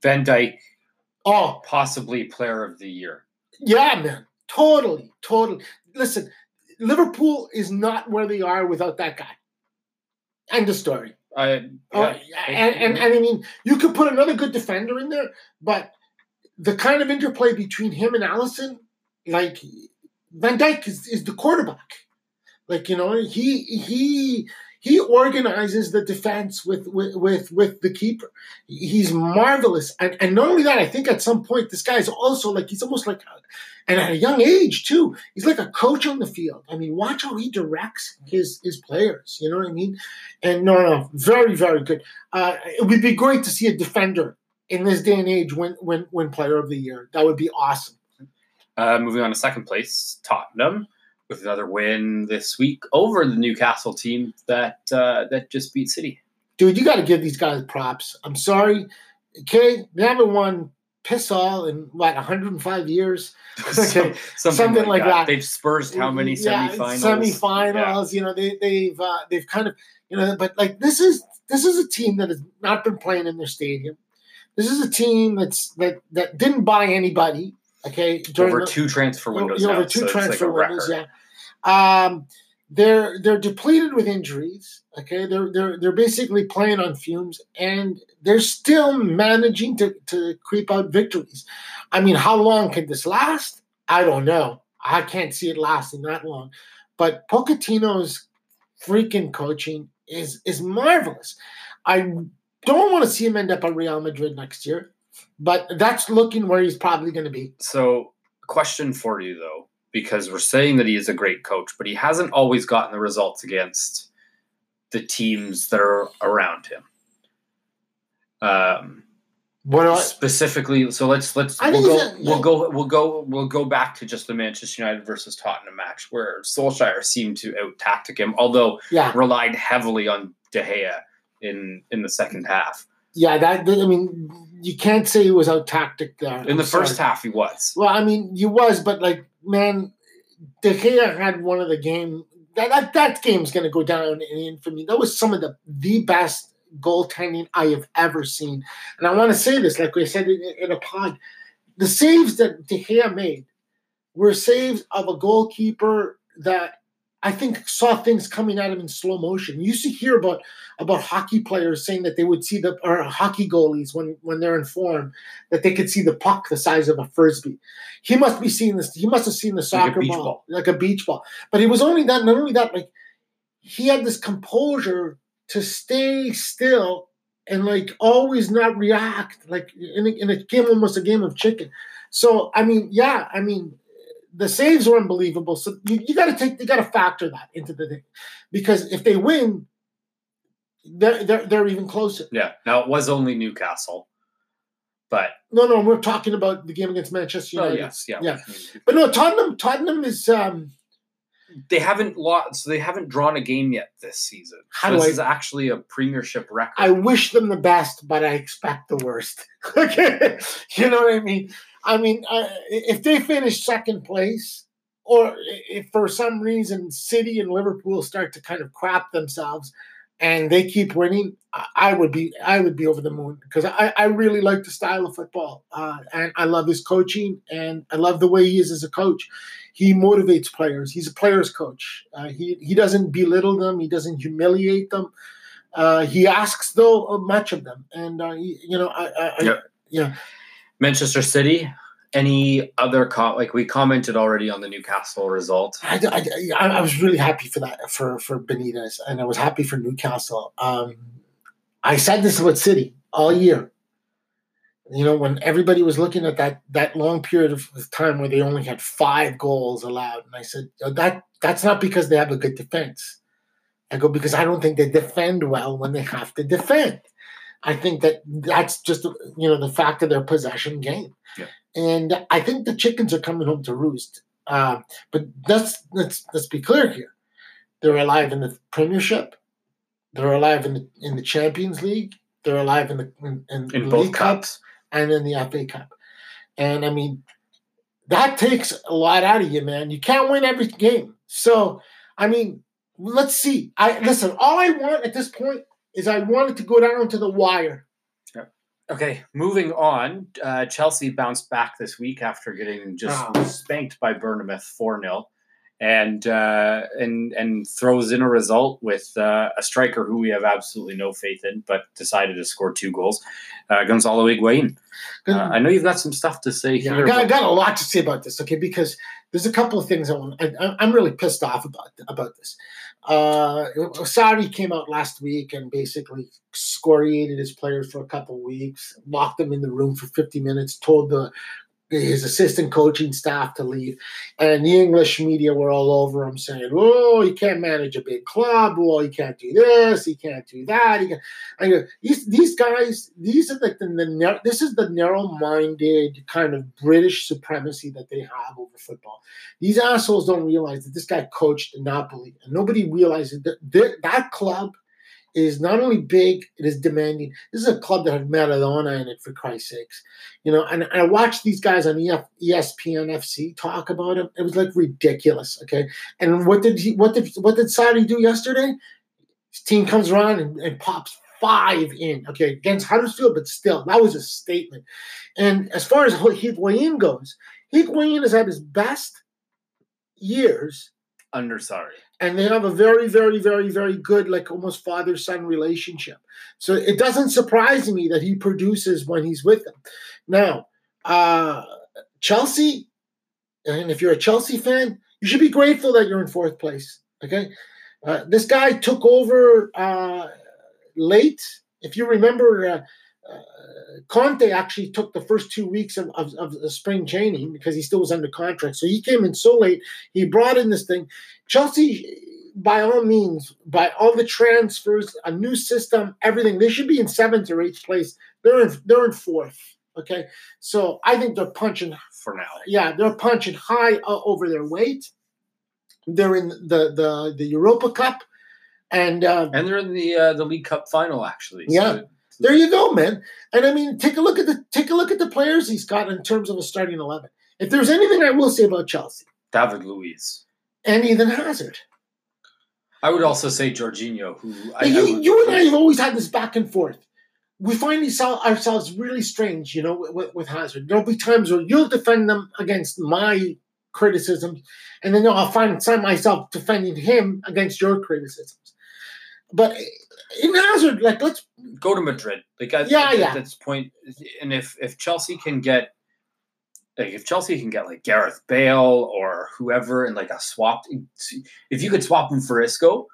S1: Van Dijk Oh, possibly player of the year.
S2: Yeah, man. Totally, totally. Listen, Liverpool is not where they are without that guy. End of story.
S1: I,
S2: yeah, oh, and, and, and I mean, you could put another good defender in there, but the kind of interplay between him and Alisson, like Van Dijk is, is the quarterback. Like you know, he he he organizes the defense with with with, with the keeper. He's marvelous, and, and not only that, I think at some point this guy is also like he's almost like, and at a young age too, he's like a coach on the field. I mean, watch how he directs his his players. You know what I mean? And no, no, very very good. Uh, it would be great to see a defender in this day and age win win win Player of the Year. That would be awesome.
S1: Uh, moving on to second place, Tottenham with another win this week over the Newcastle team that uh, that just beat City.
S2: Dude, you got to give these guys props. I'm sorry, okay, they haven't won piss all in what 105 years, okay, something,
S1: something, like, like that. that. They've spursed how many yeah, semifinals?
S2: Semifinals, yeah. you know, they, they've uh, they've kind of you know, but like this is this is a team that has not been playing in their stadium. This is a team that's that that didn't buy anybody. Okay,
S1: over two transfer windows. You know, over two so transfer like windows.
S2: Yeah. Um, they're they're depleted with injuries. Okay, they're they're they're basically playing on fumes, and they're still managing to to creep out victories. I mean, how long can this last? I don't know. I can't see it lasting that long. But Pochettino's freaking coaching is is marvelous. I don't want to see him end up at Real Madrid next year, but that's looking where he's probably going to be.
S1: So, question for you though, because we're saying that he is a great coach, but he hasn't always gotten the results against the teams that are around him. Um, what I, specifically? So let's let's we'll go, we'll go we'll go we'll go back to just the Manchester United versus Tottenham match where Solskjaer seemed to out tactic him, although yeah. relied heavily on De Gea in in the second half.
S2: Yeah, that I mean, you can't say he was out tactic there.
S1: In I'm the sorry. first half, he was.
S2: Well, I mean, he was, but like, man, De Gea had one of the game. That that, that game's going to go down in infamy. That was some of the the best goaltending I have ever seen. And I want to say this, like we said in, in a pod, the saves that De Gea made were saves of a goalkeeper that I think saw things coming at him in slow motion. You used to hear about about hockey players saying that they would see the or hockey goalies when when they're in form that they could see the puck the size of a frisbee. He must be seeing this. He must have seen the soccer like ball, ball, like a beach ball. But he was only that. Not only that, like he had this composure to stay still and like always not react, like in a, in a game almost a game of chicken. So I mean, yeah, I mean the saves were unbelievable. So you, you got to take, you got to factor that into the thing, because if they win, they're, they're they're even closer.
S1: Yeah. Now it was only Newcastle, but
S2: no, no, we're talking about the game against Manchester
S1: oh, United. Oh yes, yeah,
S2: yeah. But no, Tottenham, Tottenham is. um
S1: they haven't lost, so they haven't drawn a game yet this season. How so this I, is actually a Premiership record.
S2: I wish them the best, but I expect the worst. okay, you know what I mean. I mean, uh, if they finish second place, or if for some reason City and Liverpool start to kind of crap themselves, and they keep winning, I would be I would be over the moon because I, I really like the style of football, uh, and I love his coaching, and I love the way he is as a coach. He motivates players. He's a players coach. Uh, he he doesn't belittle them. He doesn't humiliate them. Uh, he asks though much of them, and uh, he, you know I, I, yep. I yeah.
S1: Manchester City. Any other like we commented already on the Newcastle result?
S2: I, I, I, was really happy for that for for Benitez, and I was happy for Newcastle. Um, I said this about City all year. You know, when everybody was looking at that that long period of time where they only had five goals allowed, and I said that that's not because they have a good defense. I go because I don't think they defend well when they have to defend. I think that that's just you know the fact of their possession game, yeah. and I think the chickens are coming home to roost. Uh, but let's let's let's be clear here: they're alive in the Premiership, they're alive in the in the Champions League, they're alive in the in, in, in both cups and in the FA Cup, and I mean that takes a lot out of you, man. You can't win every game, so I mean, let's see. I listen. All I want at this point is I wanted to go down to the wire.
S1: Okay, moving on. Uh, Chelsea bounced back this week after getting just oh. spanked by Bournemouth 4 0 and uh, and and throws in a result with uh, a striker who we have absolutely no faith in, but decided to score two goals. Uh, Gonzalo Higuain. Uh, I know you've got some stuff to say
S2: yeah, here. I got, I got, a lot to say about this, okay? Because there's a couple of things I want. I, am really pissed off about about this. Uh, Sarri came out last week and basically scoriated his players for a couple weeks, locked them in the room for 50 minutes, told the his assistant coaching staff to leave. And the English media were all over him saying, oh, he can't manage a big club. Well, he can't do this. He can't do that. He can I these, these guys, these are like the, the, this is the narrow-minded kind of British supremacy that they have over football. These assholes don't realize that this guy coached Napoli and nobody realizes that that club is not only big, it is demanding. This is a club that had Maradona in it, for Christ's sakes. You know, and, I watched these guys on EF, ESPN FC talk about him. It was like ridiculous. Okay. And what did he what did what did Sarri do yesterday? His team comes around and, and pops five in, okay, against Huddersfield, but still, that was a statement. And as far as Higuain goes, Higuain has had his best years
S1: under Sarri
S2: and they have a very, very, very, very good, like almost father son relationship. So it doesn't surprise me that he produces when he's with them. Now, uh, Chelsea, and if you're a Chelsea fan, you should be grateful that you're in fourth place. Okay, uh, this guy took over uh, late. If you remember, uh, Conte actually took the first two weeks of, of, of, the spring training because he still was under contract. So he came in so late. He brought in this thing. Chelsea, by all means, by all the transfers, a new system, everything, they should be in seventh or eighth place. They're in they're in fourth. Okay, so I think they're punching
S1: for now.
S2: Yeah, they're punching high uh, over their weight. They're in the the the Europa Cup, and uh,
S1: and they're in the uh, the League Cup final actually.
S2: Yeah, so there you go, man. And I mean, take a look at the take a look at the players he's got in terms of a starting eleven. If there's anything I will say about Chelsea,
S1: David Luiz
S2: and Eden Hazard.
S1: I would also say Jorginho, who
S2: I, you, I would, you and I have always had this back and forth. We find ourselves really strange, you know, with, with Hazard. There'll be times where you'll defend them against my criticisms, and then I'll find myself defending him against your criticisms. But in Hazard, like let's
S1: go to Madrid. Like I,
S2: yeah, yeah.
S1: At this point, and if if Chelsea can get like if Chelsea can get like Gareth Bale or whoever and like a swap, if you could swap him for Isco.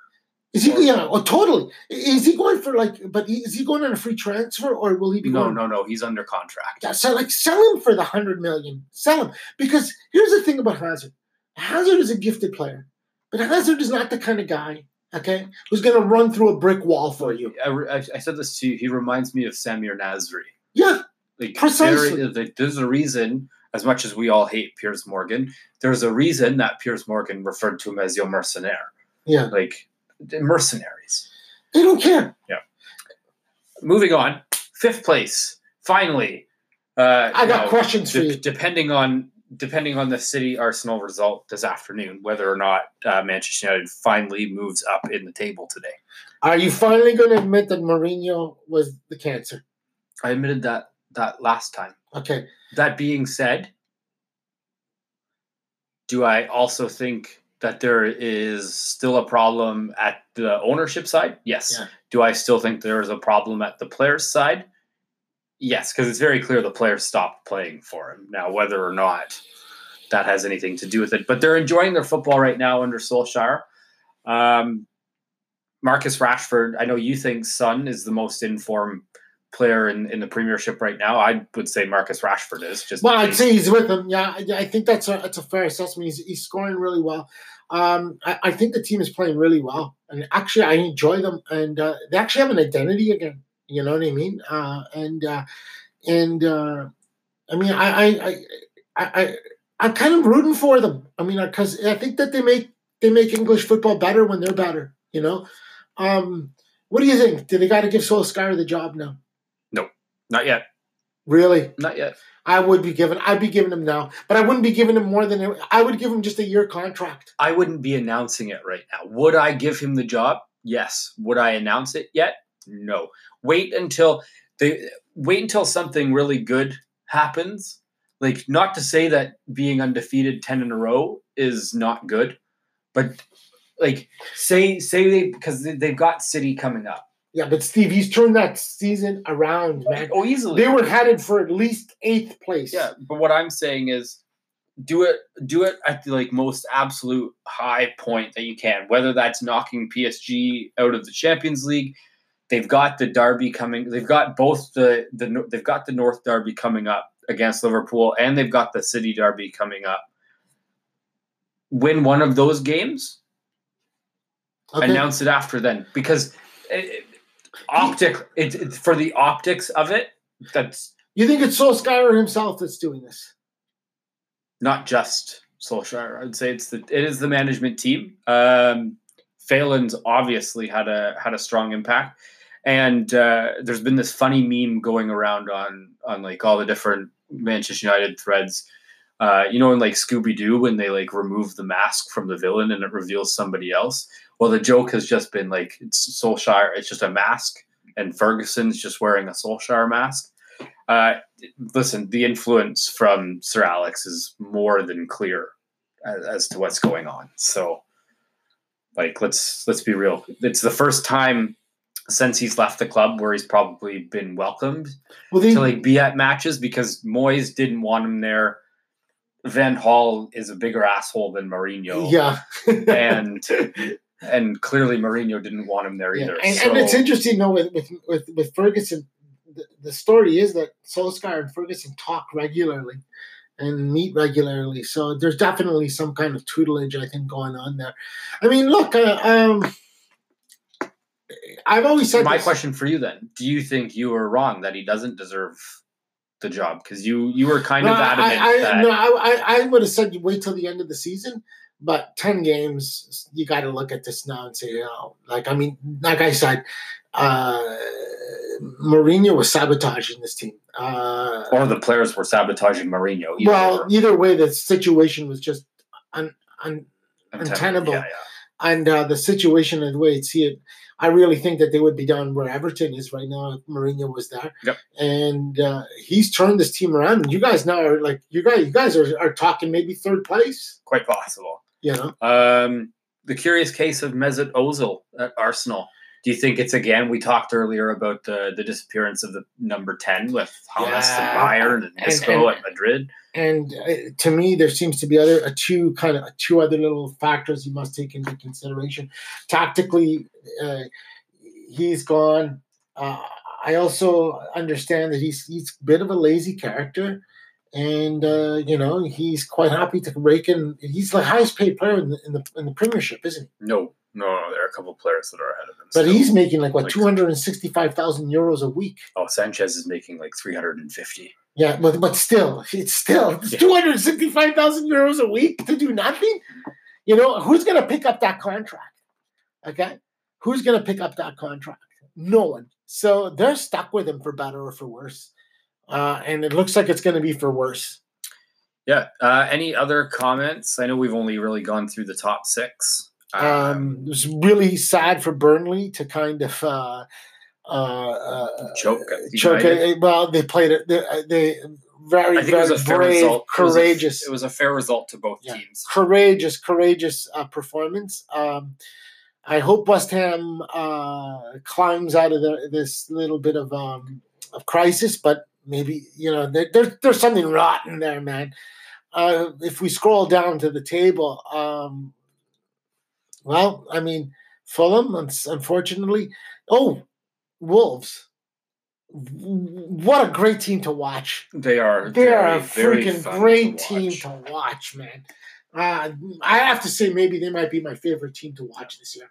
S2: Is he? Or, yeah, oh, totally. Is he going for like? But is he going on a free transfer, or will he be?
S1: No,
S2: going,
S1: no, no. He's under contract.
S2: Yeah, so like sell him for the hundred million. Sell him because here's the thing about Hazard. Hazard is a gifted player, but Hazard is not the kind of guy okay, who's going to run through a brick wall for you.
S1: I, I, said this to you. He reminds me of Samir Nasri.
S2: Yeah,
S1: like precisely. There, there's a reason, as much as we all hate Piers Morgan, there's a reason that Piers Morgan referred to him as your mercenaire.
S2: Yeah,
S1: like mercenaries.
S2: They don't care.
S1: Yeah. Moving on, fifth place. Finally, uh,
S2: I got now, questions de- for you.
S1: Depending on depending on the City Arsenal result this afternoon, whether or not uh, Manchester United finally moves up in the table today.
S2: Are you finally going to admit that Mourinho was the cancer?
S1: I admitted that that last time.
S2: Okay.
S1: That being said, do I also think that there is still a problem at the ownership side? Yes. Yeah. Do I still think there is a problem at the players' side? Yes, because it's very clear the players stopped playing for him. Now, whether or not that has anything to do with it, but they're enjoying their football right now under Solskjaer. Um, Marcus Rashford, I know you think Son is the most informed player in, in the Premiership right now. I would say Marcus Rashford is just.
S2: Well, I'd say he's with them. Yeah, I, I, think that's a that's a fair assessment. He's, he's scoring really well. Um, I, I, think the team is playing really well, and actually, I enjoy them. And uh, they actually have an identity again. You know what I mean? Uh, and uh, and uh, I mean, I I, I I I'm kind of rooting for them. I mean, because I think that they make they make English football better when they're better. You know. Um, what do you think? Do they got to give Solskjaer the job now?
S1: No, not yet.
S2: Really?
S1: Not yet.
S2: I would be given. I'd be giving him now, but I wouldn't be giving him more than I would give him just a year contract.
S1: I wouldn't be announcing it right now. Would I give him the job? Yes. Would I announce it yet? No. Wait until they wait until something really good happens. Like not to say that being undefeated 10 in a row is not good, but like say say they because they've got City coming up.
S2: Yeah, but Steve, he's turned that season around, man.
S1: Oh, easily.
S2: They were headed for at least eighth place.
S1: Yeah, but what I'm saying is do it do it at the like most absolute high point that you can whether that's knocking PSG out of the Champions League they've got the derby coming they've got both the the they've got the North derby coming up against Liverpool and they've got the City derby coming up win one of those games okay. announce it after then because it, it, optic it, it, for the optics of it that's
S2: you think it's Solskjaer himself that's doing this
S1: not just Solskjaer. I'd say it's the it is the management team. Um, Phelan's obviously had a had a strong impact, and uh, there's been this funny meme going around on on like all the different Manchester United threads. Uh, you know, in like Scooby Doo when they like remove the mask from the villain and it reveals somebody else. Well, the joke has just been like it's Solskjaer. It's just a mask, and Ferguson's just wearing a Solskjaer mask. Uh, listen, the influence from Sir Alex is more than clear as, as, to what's going on. So, like, let's let's be real. It's the first time since he's left the club where he's probably been welcomed well, they, to like be at matches because Moyes didn't want him there. Van Gaal is a bigger asshole than Mourinho.
S2: Yeah,
S1: and and clearly Mourinho didn't want him there either.
S2: Yeah. And, so, and, it's interesting though with with with, with Ferguson the, story is that Solskjaer and Ferguson talk regularly and meet regularly. So there's definitely some kind of tutelage, I think, going on there. I mean, look, uh, um, I've always said
S1: my this. question for you then: Do you think you were wrong that he doesn't deserve the job? Because you you were kind no, of adamant.
S2: I, I,
S1: that...
S2: No, I, I would have said wait till the end of the season. But ten games, you got to look at this now and say, you know, like I mean, like I said, uh, Mourinho was sabotaging this team. Uh,
S1: or the players were sabotaging Mourinho.
S2: Either well, either way, the situation was just un, un, untenable. Yeah, yeah. And uh, the situation and the way I see it, I really think that they would be down where Everton is right now if Mourinho was there.
S1: Yep.
S2: And uh, he's turned this team around. You guys now are like you guys. You guys are, are talking maybe third place.
S1: Quite possible.
S2: You know.
S1: Um, the curious case of Mesut Ozil at Arsenal. Do you think it's again? We talked earlier about the the disappearance of the number ten with James yeah. and Bayern and Isco at Madrid.
S2: And uh, to me, there seems to be other uh, two kind of two other little factors you must take into consideration. Tactically, uh, he's gone. Uh, I also understand that he's he's a bit of a lazy character, and uh, you know he's quite happy to rake in. He's the highest paid player in the in the, in the Premiership, isn't he?
S1: No, no, there are a couple players that are ahead of him.
S2: But still. he's making like what like, two hundred and sixty-five thousand euros a week.
S1: Oh, Sanchez is making like three hundred and fifty.
S2: Yeah, but but still, it's still yeah. two hundred sixty-five thousand euros a week to do nothing. You know who's going to pick up that contract? Okay, who's going to pick up that contract? No one. So they're stuck with him for better or for worse, uh, and it looks like it's going to be for worse.
S1: Yeah. Uh, any other comments? I know we've only really gone through the top six.
S2: Um, it was really sad for Burnley to kind of uh, uh, uh
S1: choke.
S2: choke. Well, they played it. They, they very, very brave, courageous.
S1: It was, a, it was, a, fair result to both yeah. teams.
S2: Courageous, courageous uh, performance. Um, I hope West Ham uh, climbs out of the, this little bit of um, of crisis, but maybe you know there, there, there's something rotten there, man. Uh, if we scroll down to the table, um, well, I mean, Fulham, unfortunately. Oh, Wolves. What a great team to watch.
S1: They are.
S2: They are a freaking great to team to watch, man. Uh, I have to say, maybe they might be my favorite team to watch this year.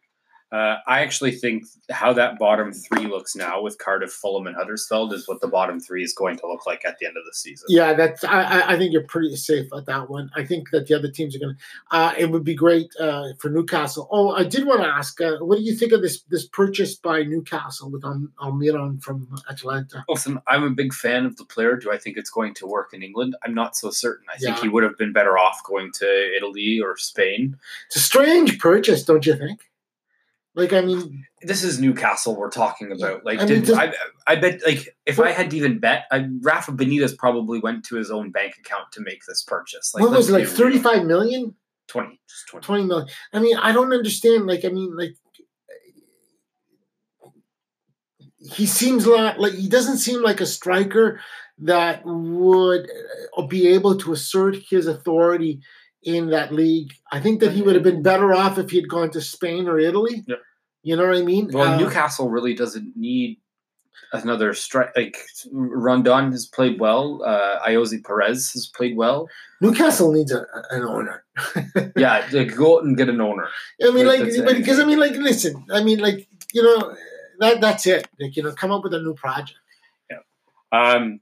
S1: Uh, I actually think how that bottom three looks now with Cardiff, Fulham, and Huddersfield is what the bottom three is going to look like at the end of the season.
S2: Yeah, that's. I, I think you're pretty safe at that one. I think that the other teams are going to. Uh, it would be great uh, for Newcastle. Oh, I did want to ask, uh, what do you think of this this purchase by Newcastle with Almiron from Atalanta?
S1: Listen, I'm a big fan of the player. Do I think it's going to work in England? I'm not so certain. I yeah. think he would have been better off going to Italy or Spain.
S2: It's a strange purchase, don't you think? Like, I mean,
S1: this is Newcastle we're talking about. Like, I, mean, did, I, I bet, like, if I had to even bet, I, Rafa Benitez probably went to his own bank account to make this purchase.
S2: Like, what was it, like 35 million?
S1: 20, just 20.
S2: 20 million. I mean, I don't understand. Like, I mean, like, he seems like, like he doesn't seem like a striker that would uh, be able to assert his authority in that league. I think that he would have been better off if he had gone to Spain or Italy.
S1: Yeah.
S2: You know what I mean?
S1: Well, uh, Newcastle really doesn't need another strike. Like Rondon has played well. Uh, Ayoze Perez has played well.
S2: Newcastle needs a, an owner.
S1: yeah, like go out and get an owner.
S2: I mean, like, but because I mean, like, listen, I mean, like, you know, that that's it. Like, you know, come up with a new project.
S1: Yeah. Um.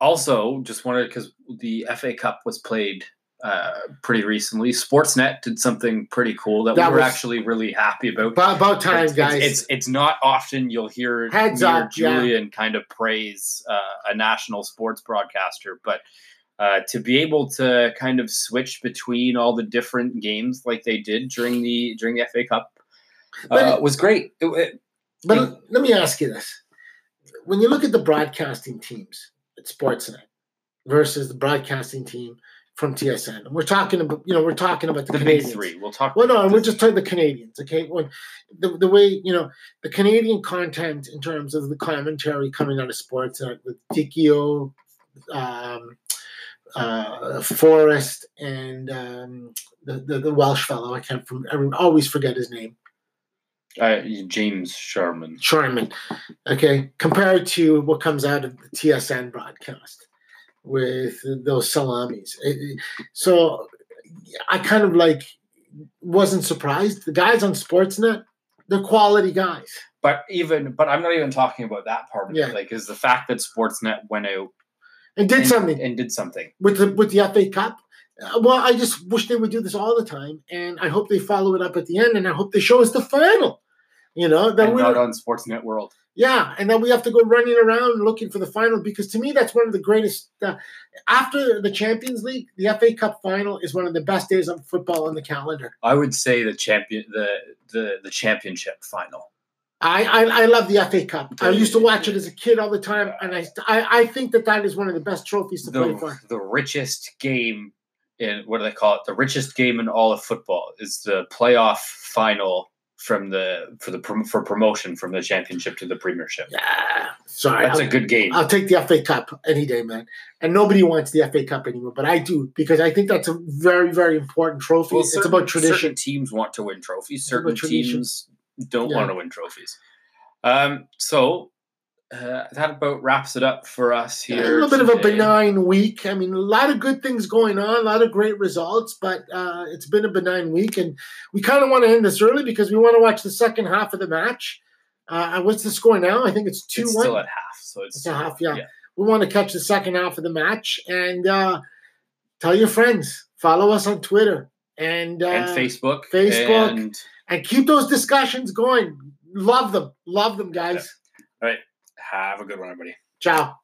S1: Also, just wanted because the FA Cup was played uh, pretty recently. Sportsnet did something pretty cool that, that we were actually really happy about.
S2: About, about time,
S1: it's,
S2: guys.
S1: It's, it's, it's not often you'll hear Heads up, Julian yeah. kind of praise uh, a national sports broadcaster, but uh, to be able to kind of switch between all the different games like they did during the during the FA Cup uh, was great. It, it,
S2: but it, let me ask you this: when you look at the broadcasting teams at Sportsnet versus the broadcasting team from TSN. We're talking about, you know, we're talking about the, the Canadians.
S1: three. We'll talk.
S2: Well, no, we're just talking the Canadians. Okay, when the, the way you know the Canadian content in terms of the commentary coming out of sports uh, with Dichio, um, uh, Forrest, and um, the, the, the Welsh fellow. I can't from, I always forget his name.
S1: Uh, James Sharman.
S2: Sharman. Okay, compared to what comes out of the TSN broadcast with those salamis. So I kind of like wasn't surprised. The guys on Sportsnet, they're quality guys.
S1: But even, but I'm not even talking about that part of yeah. it. Like, is the fact that Sportsnet went out
S2: and did and, something
S1: and did something
S2: with the with the FA Cup. Uh, well, I just wish they would do this all the time, and I hope they follow it up at the end, and I hope they show us the final. You know,
S1: that we're not on Sportsnet World.
S2: Yeah, and then we have to go running around looking for the final because to me that's one of the greatest. Uh, after the Champions League, the FA Cup final is one of the best days of football on the calendar.
S1: I would say the champion, the the the championship final.
S2: I, I, I love the FA Cup. I used to watch it as a kid all the time, and I I, I think that that is one of the best trophies to
S1: the,
S2: play for.
S1: The richest game in what do they call it? The richest game in all of football is the playoff final from the for the for promotion from the championship to the premiership.
S2: Yeah, sorry,
S1: that's I'll, a good game.
S2: I'll take the FA Cup any day, man. And nobody wants the FA Cup anymore, but I do because I think that's a very very important trophy. Well, certain, it's about tradition.
S1: Certain teams want to win trophies. Certain teams don't yeah. want to win trophies. Um, so uh, that about wraps it up for us here.
S2: a little today. bit of a benign week. I mean, a lot of good things going on, a lot of great results, but uh, it's been a benign week, and we kind of want to end this early because we want to watch the second half of the match. Uh, what's the score now? I think it's two
S1: it's
S2: one.
S1: Still at half, so it's,
S2: it's a half. Yeah. yeah. we want to catch the second half of the match, and uh, tell your friends. Follow us on Twitter and
S1: and uh, Facebook,
S2: Facebook, and... and keep those discussions going. Love them, love them, guys.
S1: Yeah. All right. Have a good one, everybody.
S2: Ciao.